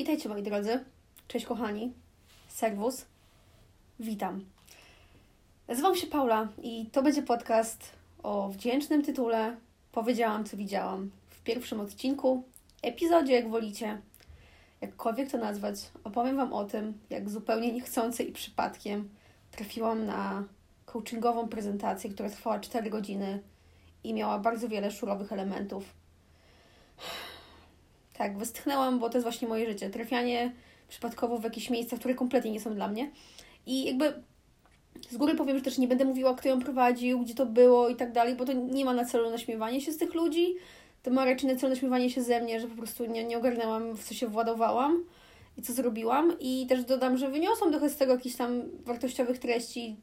Witajcie moi drodzy. Cześć kochani. Serwus. Witam. Nazywam się Paula i to będzie podcast o wdzięcznym tytule Powiedziałam, co widziałam. W pierwszym odcinku, epizodzie, jak wolicie, jakkolwiek to nazwać, opowiem Wam o tym, jak zupełnie niechcący i przypadkiem trafiłam na coachingową prezentację, która trwała 4 godziny i miała bardzo wiele szurowych elementów. Tak, westchnęłam, bo to jest właśnie moje życie. Trafianie przypadkowo w jakieś miejsca, które kompletnie nie są dla mnie. I jakby z góry powiem, że też nie będę mówiła, kto ją prowadził, gdzie to było i tak dalej, bo to nie ma na celu naśmiewanie się z tych ludzi. To ma raczej na celu naśmiewanie się ze mnie, że po prostu nie, nie ogarnęłam, w co się władowałam i co zrobiłam. I też dodam, że wyniosłam trochę z tego jakichś tam wartościowych treści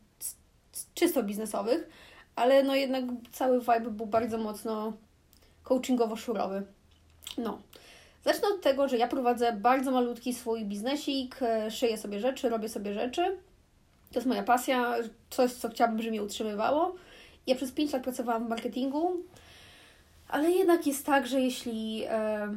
czysto biznesowych, ale no jednak cały vibe był bardzo mocno coachingowo-szurowy. No. Zacznę od tego, że ja prowadzę bardzo malutki swój biznesik, e, szyję sobie rzeczy, robię sobie rzeczy. To jest moja pasja, coś, co chciałabym, żeby mnie utrzymywało. Ja przez 5 lat pracowałam w marketingu, ale jednak jest tak, że jeśli e,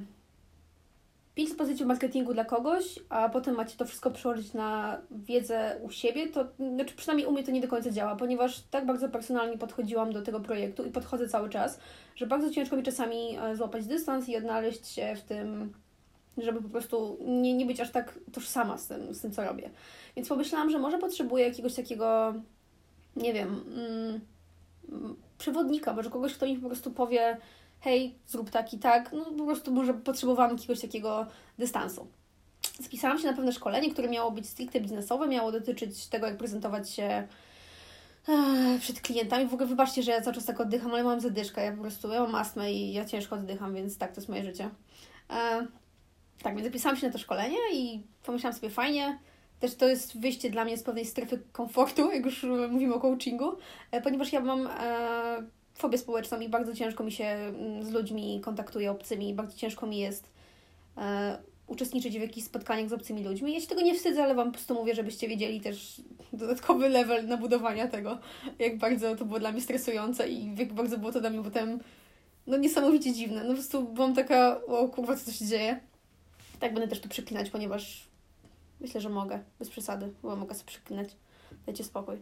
5 pozycji marketingu dla kogoś, a potem macie to wszystko przełożyć na wiedzę u siebie, to znaczy przynajmniej u mnie to nie do końca działa, ponieważ tak bardzo personalnie podchodziłam do tego projektu i podchodzę cały czas, że bardzo ciężko mi czasami e, złapać dystans i odnaleźć się w tym, żeby po prostu nie, nie być aż tak tożsama z tym, z tym, co robię. Więc pomyślałam, że może potrzebuję jakiegoś takiego, nie wiem, mm, przewodnika, może kogoś, kto mi po prostu powie, hej, zrób tak i tak, no po prostu może potrzebowałam jakiegoś takiego dystansu. Spisałam się na pewne szkolenie, które miało być stricte biznesowe, miało dotyczyć tego, jak prezentować się przed klientami. W ogóle wybaczcie, że ja cały czas tak oddycham, ale mam zadyszkę. Ja po prostu ja mam astmę i ja ciężko oddycham, więc tak, to jest moje życie. E, tak, więc zapisałam się na to szkolenie i pomyślałam sobie fajnie. Też to jest wyjście dla mnie z pewnej strefy komfortu, jak już mówimy o coachingu, e, ponieważ ja mam e, fobię społeczną i bardzo ciężko mi się mm, z ludźmi kontaktuje obcymi, bardzo ciężko mi jest e, uczestniczyć w jakichś spotkaniach z obcymi ludźmi. Ja się tego nie wstydzę, ale Wam po prostu mówię, żebyście wiedzieli też dodatkowy level nabudowania tego, jak bardzo to było dla mnie stresujące i jak bardzo było to dla mnie potem no niesamowicie dziwne. No po prostu byłam taka, o kurwa, co to się dzieje. Tak będę też tu przeklinać, ponieważ myślę, że mogę, bez przesady, bo mogę sobie przeklinać. Dajcie spokój.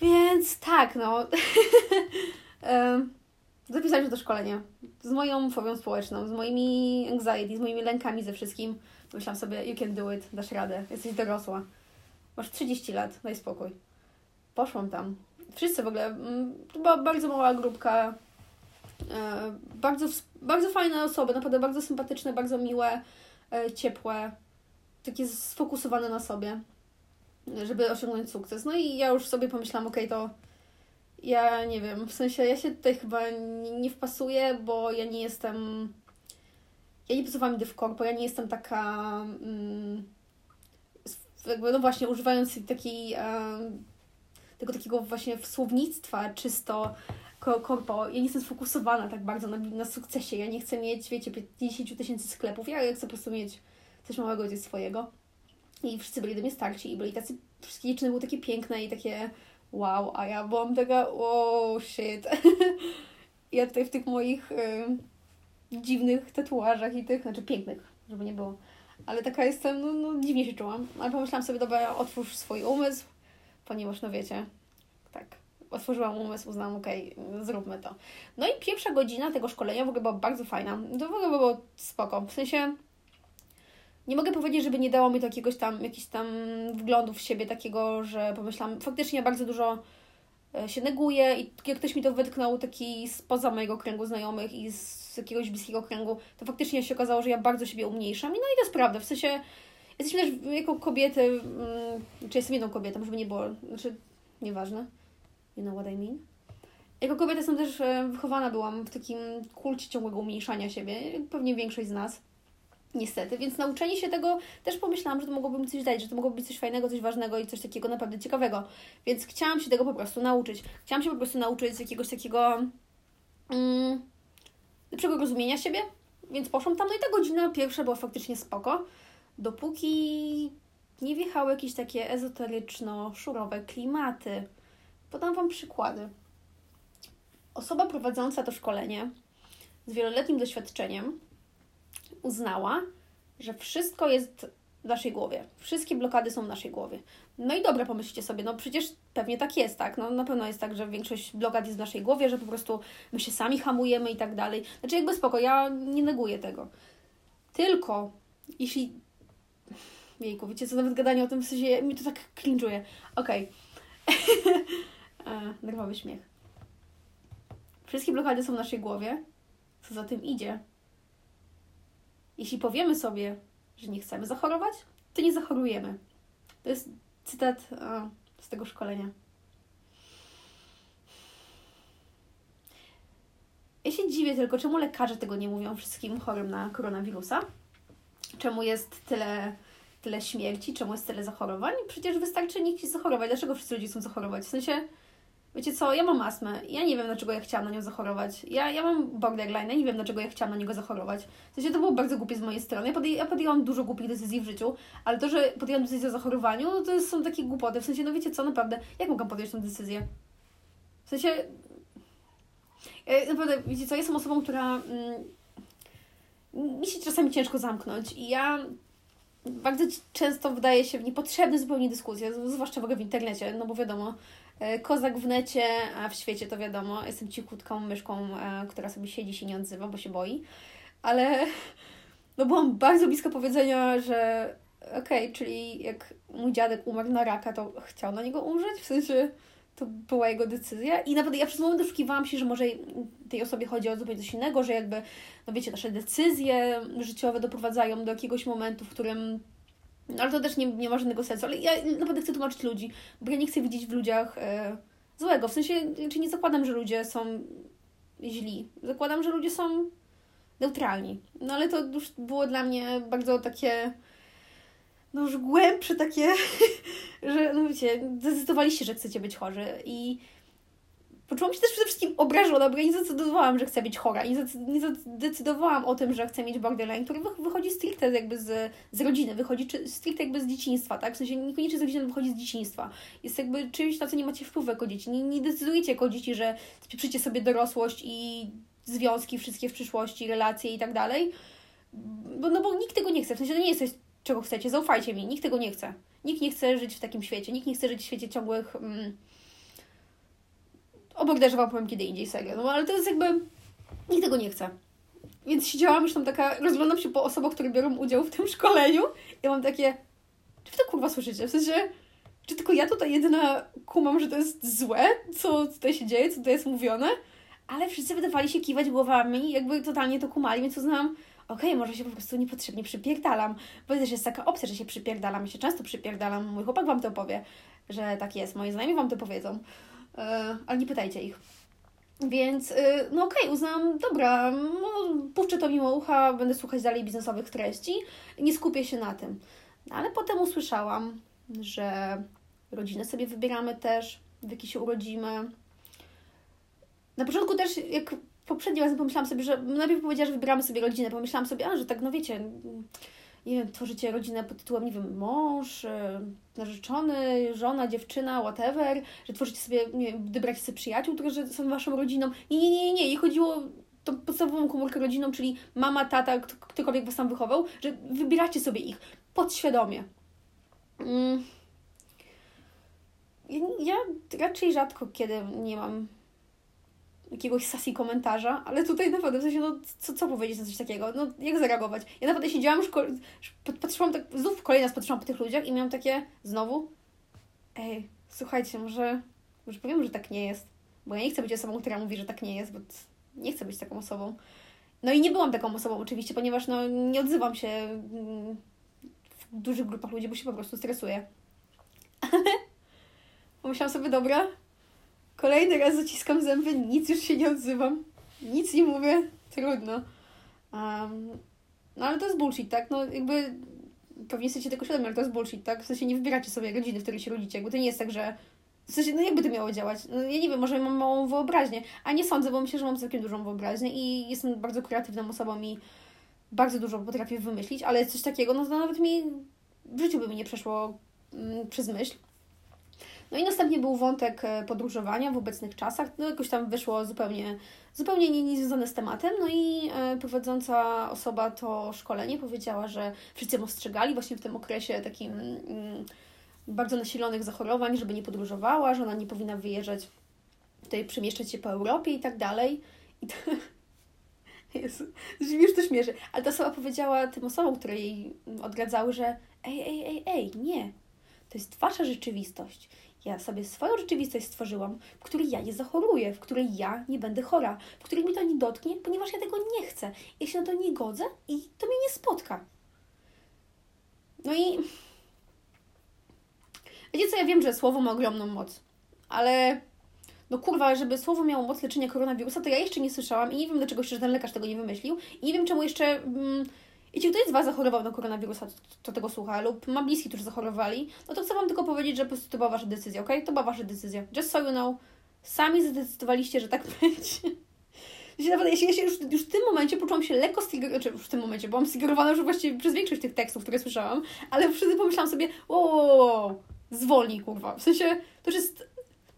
Więc tak, no. zapisałam się do szkolenia z moją fobią społeczną, z moimi anxiety, z moimi lękami, ze wszystkim. Myślałam sobie, you can do it, dasz radę, jesteś dorosła. Masz 30 lat, daj spokój. Poszłam tam. Wszyscy w ogóle, mm, to była bardzo mała grupka, e, bardzo, bardzo fajne osoby, naprawdę bardzo sympatyczne, bardzo miłe, e, ciepłe, takie sfokusowane na sobie, żeby osiągnąć sukces. No i ja już sobie pomyślałam, okej, okay, to ja nie wiem, w sensie ja się tutaj chyba nie, nie wpasuję, bo ja nie jestem. Ja nie pracowałam nigdy w korpo, ja nie jestem taka. Mm, jakby, no właśnie, używając takiej, tego takiego właśnie słownictwa czysto korpo, ja nie jestem sfokusowana tak bardzo na, na sukcesie. Ja nie chcę mieć, wiecie, 50 tysięcy sklepów. Ja chcę po prostu mieć coś małego, gdzieś swojego. I wszyscy byli do mnie starsi i byli tacy, wszystkie dziewczyny były takie piękne i takie wow, a ja byłam taka, oh shit. ja tutaj w tych moich y, dziwnych tatuażach i tych, znaczy pięknych, żeby nie było. Ale taka jestem, no, no dziwnie się czułam. Ale pomyślałam sobie, dobra, otwórz swój umysł, ponieważ no wiecie, tak, otworzyłam umysł, uznałam, okej, okay, zróbmy to. No i pierwsza godzina tego szkolenia w ogóle była bardzo fajna. To w ogóle było spoko. W sensie nie mogę powiedzieć, żeby nie dało mi to jakiegoś tam, jakiś tam wglądu w siebie takiego, że pomyślałam, faktycznie ja bardzo dużo e, się neguję i jak ktoś mi to wytknął taki spoza mojego kręgu znajomych i z jakiegoś bliskiego kręgu, to faktycznie się okazało, że ja bardzo siebie umniejszam. No i to jest prawda, w sensie jesteśmy też jako kobiety, mm, czy jestem jedną kobietą, żeby nie było, znaczy nieważne, you know what I mean? Jako kobieta jestem też e, wychowana byłam w takim kulcie ciągłego umniejszania siebie, pewnie większość z nas. Niestety, więc nauczenie się tego też pomyślałam, że to mogłoby mi coś dać, że to mogłoby być coś fajnego, coś ważnego i coś takiego naprawdę ciekawego. Więc chciałam się tego po prostu nauczyć. Chciałam się po prostu nauczyć z jakiegoś takiego mm, lepszego rozumienia siebie, więc poszłam tam. No i ta godzina pierwsza była faktycznie spoko, dopóki nie wjechały jakieś takie ezoteryczno-szurowe klimaty. Podam Wam przykłady. Osoba prowadząca to szkolenie z wieloletnim doświadczeniem uznała, że wszystko jest w naszej głowie. Wszystkie blokady są w naszej głowie. No i dobra, pomyślcie sobie, no przecież pewnie tak jest, tak? No na pewno jest tak, że większość blokad jest w naszej głowie, że po prostu my się sami hamujemy i tak dalej. Znaczy jakby spoko, ja nie neguję tego. Tylko jeśli... Jejku, wiecie co, nawet gadanie o tym, w sensie mi to tak cringe'uje. Okej. Okay. nerwowy śmiech. Wszystkie blokady są w naszej głowie. Co za tym idzie? Jeśli powiemy sobie, że nie chcemy zachorować, to nie zachorujemy. To jest cytat o, z tego szkolenia. Ja się dziwię tylko, czemu lekarze tego nie mówią wszystkim chorym na koronawirusa? Czemu jest tyle, tyle śmierci? Czemu jest tyle zachorowań? Przecież wystarczy nie chcieć zachorować. Dlaczego wszyscy ludzie chcą zachorować? W sensie, Wiecie co, ja mam astmę. Ja nie wiem, dlaczego ja chciałam na nią zachorować. Ja, ja mam borderline, ja nie wiem, dlaczego ja chciałam na niego zachorować. W sensie to było bardzo głupie z mojej strony. Ja, podję, ja podjęłam dużo głupich decyzji w życiu, ale to, że podjęłam decyzję o zachorowaniu, no to są takie głupoty. W sensie, no wiecie co, naprawdę, jak mogłam podjąć tę decyzję? W sensie... Ja, naprawdę, wiecie co, jestem osobą, która... Mm, mi się czasami ciężko zamknąć i ja bardzo często wydaje się w niepotrzebne zupełnie dyskusje, zwłaszcza w ogóle w internecie, no bo wiadomo, E, kozak w necie, a w świecie to wiadomo, jestem cichutką myszką, e, która sobie siedzi się nie odzywa, bo się boi. Ale no byłam bardzo blisko powiedzenia, że okej, okay, czyli jak mój dziadek umarł na raka, to chciał na niego umrzeć, w sensie to była jego decyzja. I nawet ja przez moment doszukiwałam się, że może tej osobie chodzi o zupełnie coś innego, że jakby, no wiecie, nasze decyzje życiowe doprowadzają do jakiegoś momentu, w którym no, ale to też nie, nie ma żadnego sensu. Ale ja naprawdę chcę tłumaczyć ludzi, bo ja nie chcę widzieć w ludziach e, złego. W sensie, czy nie zakładam, że ludzie są źli. Zakładam, że ludzie są neutralni. No ale to już było dla mnie bardzo takie no już głębsze takie, że no wiecie, zdecydowaliście, że chcecie być chorzy i Poczułam się też przede wszystkim obrażona, bo ja nie zdecydowałam, że chcę być chora. Nie, nie zdecydowałam o tym, że chcę mieć borderline, który wychodzi stricte jakby z, z rodziny, wychodzi czy, stricte jakby z dzieciństwa, tak? W sensie niekoniecznie z rodziny, wychodzi z dzieciństwa. Jest jakby czymś, na co nie macie wpływu jako dzieci. Nie, nie decydujecie jako dzieci, że spieprzycie sobie dorosłość i związki wszystkie w przyszłości, relacje i tak dalej. Bo, no bo nikt tego nie chce. W sensie to nie jest coś, czego chcecie. Zaufajcie mi, nikt tego nie chce. Nikt nie chce żyć w takim świecie. Nikt nie chce żyć w świecie ciągłych... Mm, Obok wam powiem kiedy indziej, serio. No ale to jest jakby... Nikt tego nie chce. Więc siedziałam już tam taka, rozglądam się po osobach, które biorą udział w tym szkoleniu i mam takie, czy wy to kurwa słyszycie? W sensie, czy tylko ja tutaj jedyna kumam, że to jest złe, co tutaj się dzieje, co tutaj jest mówione? Ale wszyscy wydawali się kiwać głowami, jakby totalnie to kumali, więc uznałam, okej, okay, może się po prostu niepotrzebnie przypierdalam, bo też jest taka opcja, że się przypierdalam, ja się często przypierdalam, mój chłopak Wam to powie, że tak jest, moi znajomi Wam to powiedzą. E, ale nie pytajcie ich. Więc, e, no okej, okay, uznałam, dobra, no, puszczę to mimo ucha, będę słuchać dalej biznesowych treści, nie skupię się na tym. No, ale potem usłyszałam, że rodzinę sobie wybieramy też, w jakiej się urodzimy. Na początku też, jak poprzednim razem pomyślałam sobie, że najpierw powiedziała, że wybieramy sobie rodzinę, pomyślałam sobie, a, że tak, no wiecie, nie wiem, tworzycie rodzinę pod tytułem, nie wiem, mąż, e, narzeczony, żona, dziewczyna, whatever, że tworzycie sobie, nie wiem, wybracie sobie przyjaciół, że są waszą rodziną. Nie, nie, nie, nie, nie. chodziło tą podstawową komórkę rodziną, czyli mama, tata, ktokolwiek was tam wychował, że wybieracie sobie ich podświadomie. Mm. Ja raczej rzadko kiedy nie mam jakiegoś sasi komentarza, ale tutaj naprawdę, w sensie, no co, co powiedzieć na coś takiego? No jak zareagować? Ja naprawdę siedziałam, szko- patrzyłam tak, znów kolejny raz patrzyłam po tych ludziach i miałam takie, znowu, ej, słuchajcie, może, może powiem, że tak nie jest, bo ja nie chcę być osobą, która mówi, że tak nie jest, bo nie chcę być taką osobą. No i nie byłam taką osobą oczywiście, ponieważ no nie odzywam się mm, w dużych grupach ludzi, bo się po prostu stresuję. Ale pomyślałam sobie, dobra, Kolejny raz zaciskam zęby, nic już się nie odzywam. Nic nie mówię, trudno. Um, no ale to jest bullshit, tak? No jakby pewnie jesteście tego świadomi, ale to jest bullshit, tak? W sensie nie wybieracie sobie rodziny, w której się rodzicie, jakby to nie jest tak, że w sensie, no jakby to miało działać? No, ja nie wiem, może mam małą wyobraźnię, a nie sądzę, bo myślę, że mam całkiem dużą wyobraźnię i jestem bardzo kreatywną osobą i bardzo dużo potrafię wymyślić, ale coś takiego, no to nawet mi w życiu by mi nie przeszło mm, przez myśl. No i następnie był wątek e, podróżowania w obecnych czasach. No jakoś tam wyszło zupełnie, zupełnie nie, niezwiązane z tematem. No i e, prowadząca osoba to szkolenie powiedziała, że wszyscy ostrzegali właśnie w tym okresie takim mm, bardzo nasilonych zachorowań, żeby nie podróżowała, że ona nie powinna wyjeżdżać, tutaj przemieszczać się po Europie i tak dalej. I to, Jezu, już to śmieszy. Ale ta osoba powiedziała tym osobom, które jej odradzały, że ej, ej, ej, ej, nie. To jest wasza rzeczywistość. Ja sobie swoją rzeczywistość stworzyłam, w której ja nie zachoruję, w której ja nie będę chora, w której mi to nie dotknie, ponieważ ja tego nie chcę. Ja się na to nie godzę i to mnie nie spotka. No i wiecie co, ja wiem, że słowo ma ogromną moc, ale no kurwa, żeby słowo miało moc leczenia koronawirusa, to ja jeszcze nie słyszałam i nie wiem, dlaczego jeszcze ten lekarz tego nie wymyślił. I nie wiem, czemu jeszcze... Mm, jeśli ktoś z Was zachorował na koronawirusa, to, to tego słucha, lub ma bliskich, którzy zachorowali, no to chcę Wam tylko powiedzieć, że po prostu to była Wasza decyzja, ok? To była Wasza decyzja. Just so you know. Sami zadecydowaliście, że tak będzie. Ja, nawet, ja się już, już w tym momencie poczułam się lekko stigurowana, znaczy już w tym momencie, byłam stigurowana już właściwie przez większość tych tekstów, które słyszałam, ale wtedy pomyślałam sobie, o, zwolnij, kurwa. W sensie, to już jest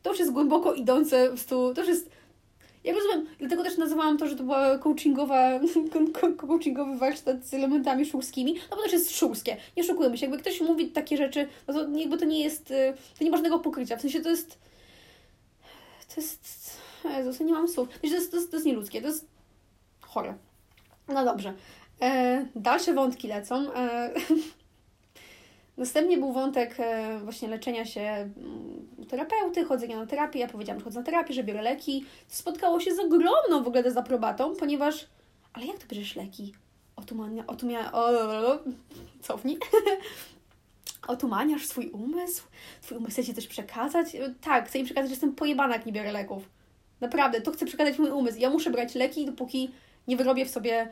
to już jest głęboko idące, po prostu, to już jest... Ja rozumiem, dlatego też nazywałam to, że to była coachingowa, coachingowy warsztat z elementami szurskimi, no bo też jest szurskie. Nie szukujmy się, jakby ktoś mówi takie rzeczy, no to jakby to nie jest, y, to nie ma żadnego pokrycia, w sensie to jest, to jest, Jezus, nie mam słów, to jest, to jest, to jest nieludzkie, to jest chore. No dobrze. E, dalsze wątki lecą. E, Następnie był wątek e, właśnie leczenia się mm, terapeuty, chodzenia na terapię. Ja powiedziałam, że chodzę na terapię, że biorę leki. Spotkało się z ogromną w ogóle dezaprobatą, ponieważ... Ale jak to bierzesz leki? Otumania... Otumia... O, cofnij. Otumaniasz swój umysł? Twój umysł chce Ci coś przekazać? Tak, chcę im przekazać, że jestem pojebana, jak nie biorę leków. Naprawdę, to chcę przekazać mój umysł. Ja muszę brać leki, dopóki nie wyrobię w sobie E,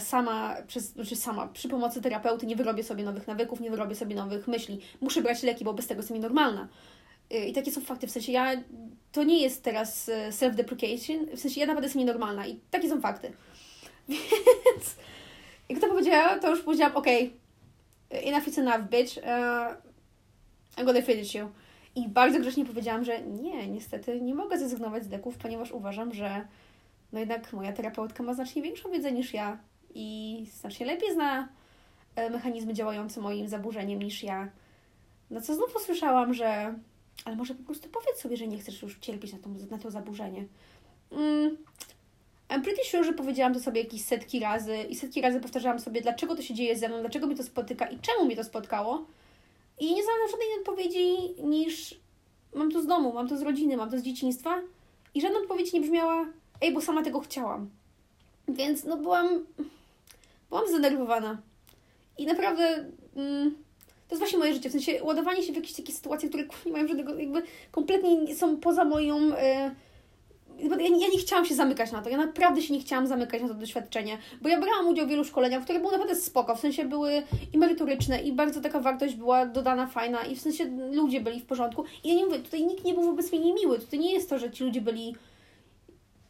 sama, przez, znaczy sama, przy pomocy terapeuty nie wyrobię sobie nowych nawyków, nie wyrobię sobie nowych myśli. Muszę brać leki, bo bez tego jestem nienormalna. E, I takie są fakty, w sensie ja, to nie jest teraz e, self-deprecation, w sensie ja naprawdę jestem nienormalna i takie są fakty. Więc jak to powiedziała, to już powiedziałam, okay, enough is enough, bitch, uh, I'm gonna finish you. I bardzo grzecznie powiedziałam, że nie, niestety nie mogę zrezygnować z leków, ponieważ uważam, że no jednak moja terapeutka ma znacznie większą wiedzę niż ja i znacznie lepiej zna e, mechanizmy działające moim zaburzeniem niż ja. No co znów usłyszałam, że ale może po prostu powiedz sobie, że nie chcesz już cierpieć na to, na to zaburzenie. Mm. I'm pretty sure, że powiedziałam to sobie jakieś setki razy i setki razy powtarzałam sobie, dlaczego to się dzieje ze mną, dlaczego mi to spotyka i czemu mi to spotkało. I nie znalazłam żadnej odpowiedzi niż mam to z domu, mam to z rodziny, mam to z dzieciństwa i żadna odpowiedź nie brzmiała Ej, bo sama tego chciałam. Więc no byłam. Byłam zdenerwowana. I naprawdę. Mm, to jest właśnie moje życie. W sensie ładowanie się w jakieś takie sytuacje, które nie mają żadnego. jakby kompletnie są poza moją. Yy, ja, ja nie chciałam się zamykać na to. Ja naprawdę się nie chciałam zamykać na to doświadczenie, bo ja brałam udział w wielu szkoleniach, które były naprawdę spoko, w sensie były i merytoryczne, i bardzo taka wartość była dodana, fajna, i w sensie ludzie byli w porządku. I ja nie mówię, tutaj nikt nie był wobec mnie niemiły. Tutaj nie jest to, że ci ludzie byli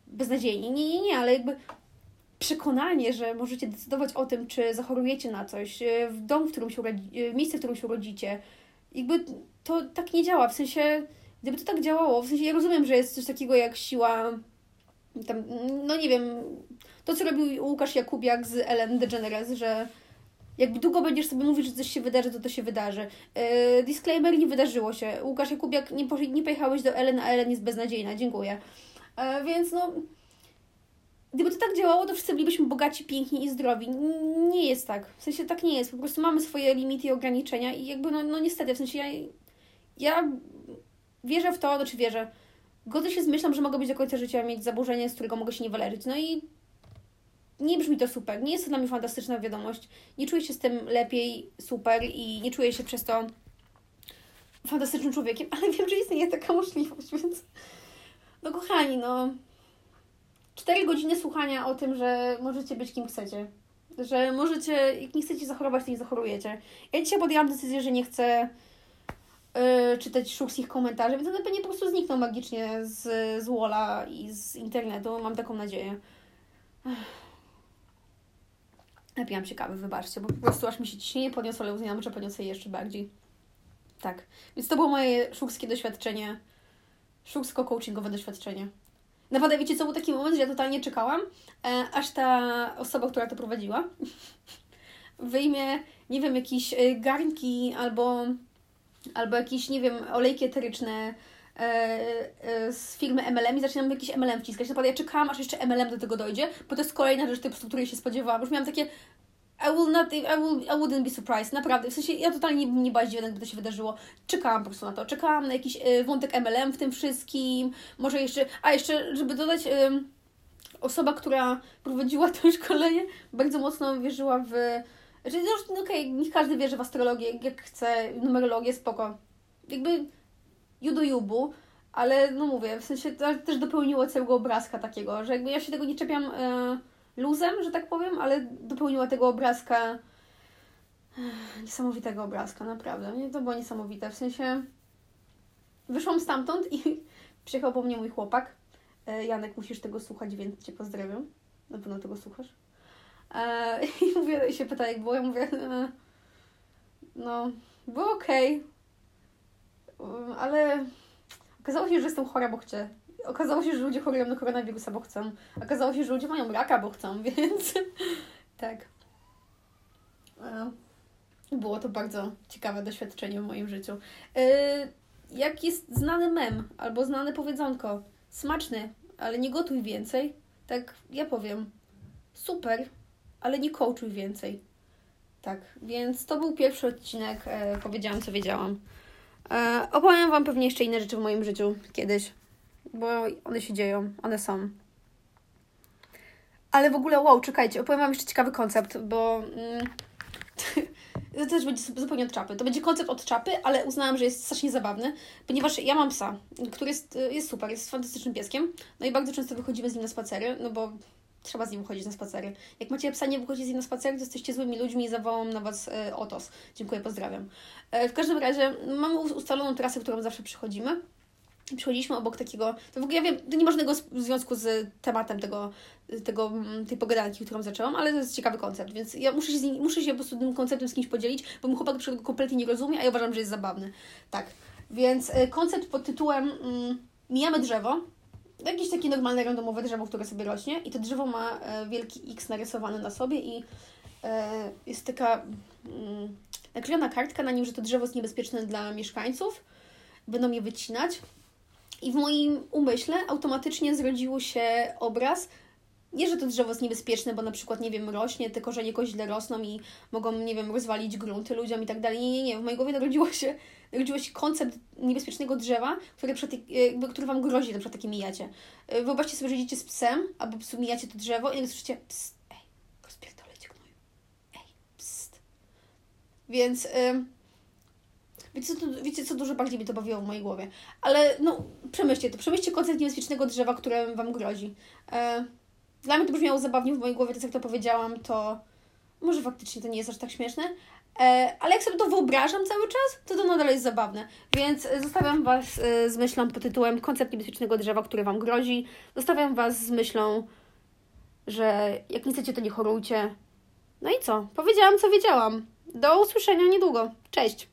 beznadziejni. Nie, nie, nie, ale jakby przekonanie, że możecie decydować o tym, czy zachorujecie na coś e, w domu, w którym się urodzi, e, miejsce, w którym się urodzicie, jakby to tak nie działa. W sensie, gdyby to tak działało, w sensie ja rozumiem, że jest coś takiego jak siła tam, no nie wiem, to co robił Łukasz Jakubiak z Ellen DeGeneres, że jakby długo będziesz sobie mówić, że coś się wydarzy, to to się wydarzy. Yy, disclaimer, nie wydarzyło się. Łukasz Jakubiak, nie, nie pojechałeś do Ellen, a Ellen jest beznadziejna. Dziękuję. E, więc no, gdyby to tak działało, to wszyscy bylibyśmy bogaci, piękni i zdrowi. Nie jest tak. W sensie tak nie jest. Po prostu mamy swoje limity i ograniczenia i jakby, no, no niestety, w sensie ja, ja wierzę w to, znaczy wierzę. Godzę się z myślą, że mogę być do końca życia mieć zaburzenie, z którego mogę się nie waleczyć. No i nie brzmi to super. Nie jest to dla mnie fantastyczna wiadomość. Nie czuję się z tym lepiej, super i nie czuję się przez to fantastycznym człowiekiem, ale wiem, że istnieje taka możliwość, więc no kochani, no. Cztery godziny słuchania o tym, że możecie być kim chcecie. Że możecie, jak nie chcecie zachorować, to nie zachorujecie. Ja dzisiaj podjęłam decyzję, że nie chcę yy, czytać szukskich komentarzy, więc one pewnie po prostu znikną magicznie z, z i z internetu. Mam taką nadzieję. Napiłam się kawy, wybaczcie, bo po prostu aż mi się ciśnienie podniosło, ale uznałam, że podniosę jeszcze bardziej. Tak. Więc to było moje szurskie doświadczenie, szursko-coachingowe doświadczenie. Naprawdę, wiecie co, był taki moment, że ja totalnie czekałam, e, aż ta osoba, która to prowadziła, wyjmie, nie wiem, jakieś e, garnki albo, albo jakieś, nie wiem, olejki eteryczne e, e, z firmy MLM i zaczynam jakiś MLM wciskać. Naprawdę ja czekałam, aż jeszcze MLM do tego dojdzie, bo to jest kolejna rzecz, typu, której się spodziewałam. Już miałam takie I will not, I, will, I wouldn't be surprised, naprawdę. W sensie ja totalnie nie, nie była zdziwiona, gdy to się wydarzyło. Czekałam po prostu na to. Czekałam na jakiś y, wątek MLM w tym wszystkim. Może jeszcze, a jeszcze, żeby dodać, y, osoba, która prowadziła to szkolenie, bardzo mocno wierzyła w. Znaczy, no okej, okay, niech każdy wierzy w astrologię, jak chce, numerologię, spoko. Jakby judo jubu, ale no mówię, w sensie to też dopełniło całego obrazka takiego, że jakby ja się tego nie czepiam. Y, luzem, że tak powiem, ale dopełniła tego obrazka niesamowitego obrazka, naprawdę. Nie, to było niesamowite. W sensie wyszłam stamtąd i przyjechał po mnie mój chłopak. E, Janek, musisz tego słuchać, więc Cię pozdrawiam. Na pewno tego słuchasz. E, I mówię, się pyta, jak było. Ja mówię, e, no, było okej, okay, ale okazało się, że jestem chora, bo chcę. Okazało się, że ludzie chorują na koronawirusa, bo chcą. Okazało się, że ludzie mają raka, bo chcą, więc tak. E, było to bardzo ciekawe doświadczenie w moim życiu. E, jak jest znany mem albo znane powiedzonko, smaczny, ale nie gotuj więcej, tak ja powiem, super, ale nie coachuj więcej. Tak, więc to był pierwszy odcinek. E, powiedziałam, co wiedziałam. E, opowiem Wam pewnie jeszcze inne rzeczy w moim życiu kiedyś bo one się dzieją, one są. Ale w ogóle, wow, czekajcie, opowiem Wam jeszcze ciekawy koncept, bo mm, to też będzie zupełnie od czapy. To będzie koncept od czapy, ale uznałam, że jest strasznie zabawny, ponieważ ja mam psa, który jest, jest super, jest fantastycznym pieskiem, no i bardzo często wychodzimy z nim na spacery, no bo trzeba z nim wychodzić na spacery. Jak macie psa, nie wychodzić z nim na spacery, to jesteście złymi ludźmi i zawołam na Was e, Otos. Dziękuję, pozdrawiam. E, w każdym razie mamy ustaloną trasę, którą zawsze przychodzimy przechodziliśmy obok takiego, to w ogóle ja wiem, to nie ma żadnego związku z tematem tego, tego, mm, tej pogadanki, którą zaczęłam, ale to jest ciekawy koncept, więc ja muszę się, nim, muszę się po prostu tym konceptem z kimś podzielić, bo mój chłopak go kompletnie nie rozumie, a ja uważam, że jest zabawny. Tak, więc y, koncept pod tytułem mm, Mijamy drzewo, jakieś takie normalne, randomowe drzewo, które sobie rośnie i to drzewo ma e, wielki X narysowany na sobie i e, jest taka mm, naklejona kartka na nim, że to drzewo jest niebezpieczne dla mieszkańców, będą je wycinać i w moim umyśle automatycznie zrodził się obraz, nie, że to drzewo jest niebezpieczne, bo na przykład, nie wiem, rośnie, te korzenie jakoś źle rosną i mogą, nie wiem, rozwalić grunty ludziom i tak dalej. Nie, nie, nie. W mojej głowie narodziło się, narodziło się koncept niebezpiecznego drzewa, które jakby, który Wam grozi, na przykład takie mijacie. E, wyobraźcie sobie, że idziecie z psem, albo psu mijacie to drzewo i nagle słyszycie pst, ej, rozpierdolę cię gnoju. Ej, pst. Więc... Yy, Wiecie co, wiecie, co dużo bardziej mi to bawiło w mojej głowie. Ale no, przemyślcie to. Przemyślcie koncept niebezpiecznego drzewa, które Wam grozi. E, dla mnie to brzmiało zabawnie w mojej głowie, tak jak to powiedziałam, to może faktycznie to nie jest aż tak śmieszne, e, ale jak sobie to wyobrażam cały czas, to to nadal jest zabawne. Więc zostawiam Was e, z myślą pod tytułem Koncept niebezpiecznego drzewa, które Wam grozi. Zostawiam Was z myślą, że jak nie chcecie, to nie chorujcie. No i co? Powiedziałam, co wiedziałam. Do usłyszenia niedługo. Cześć!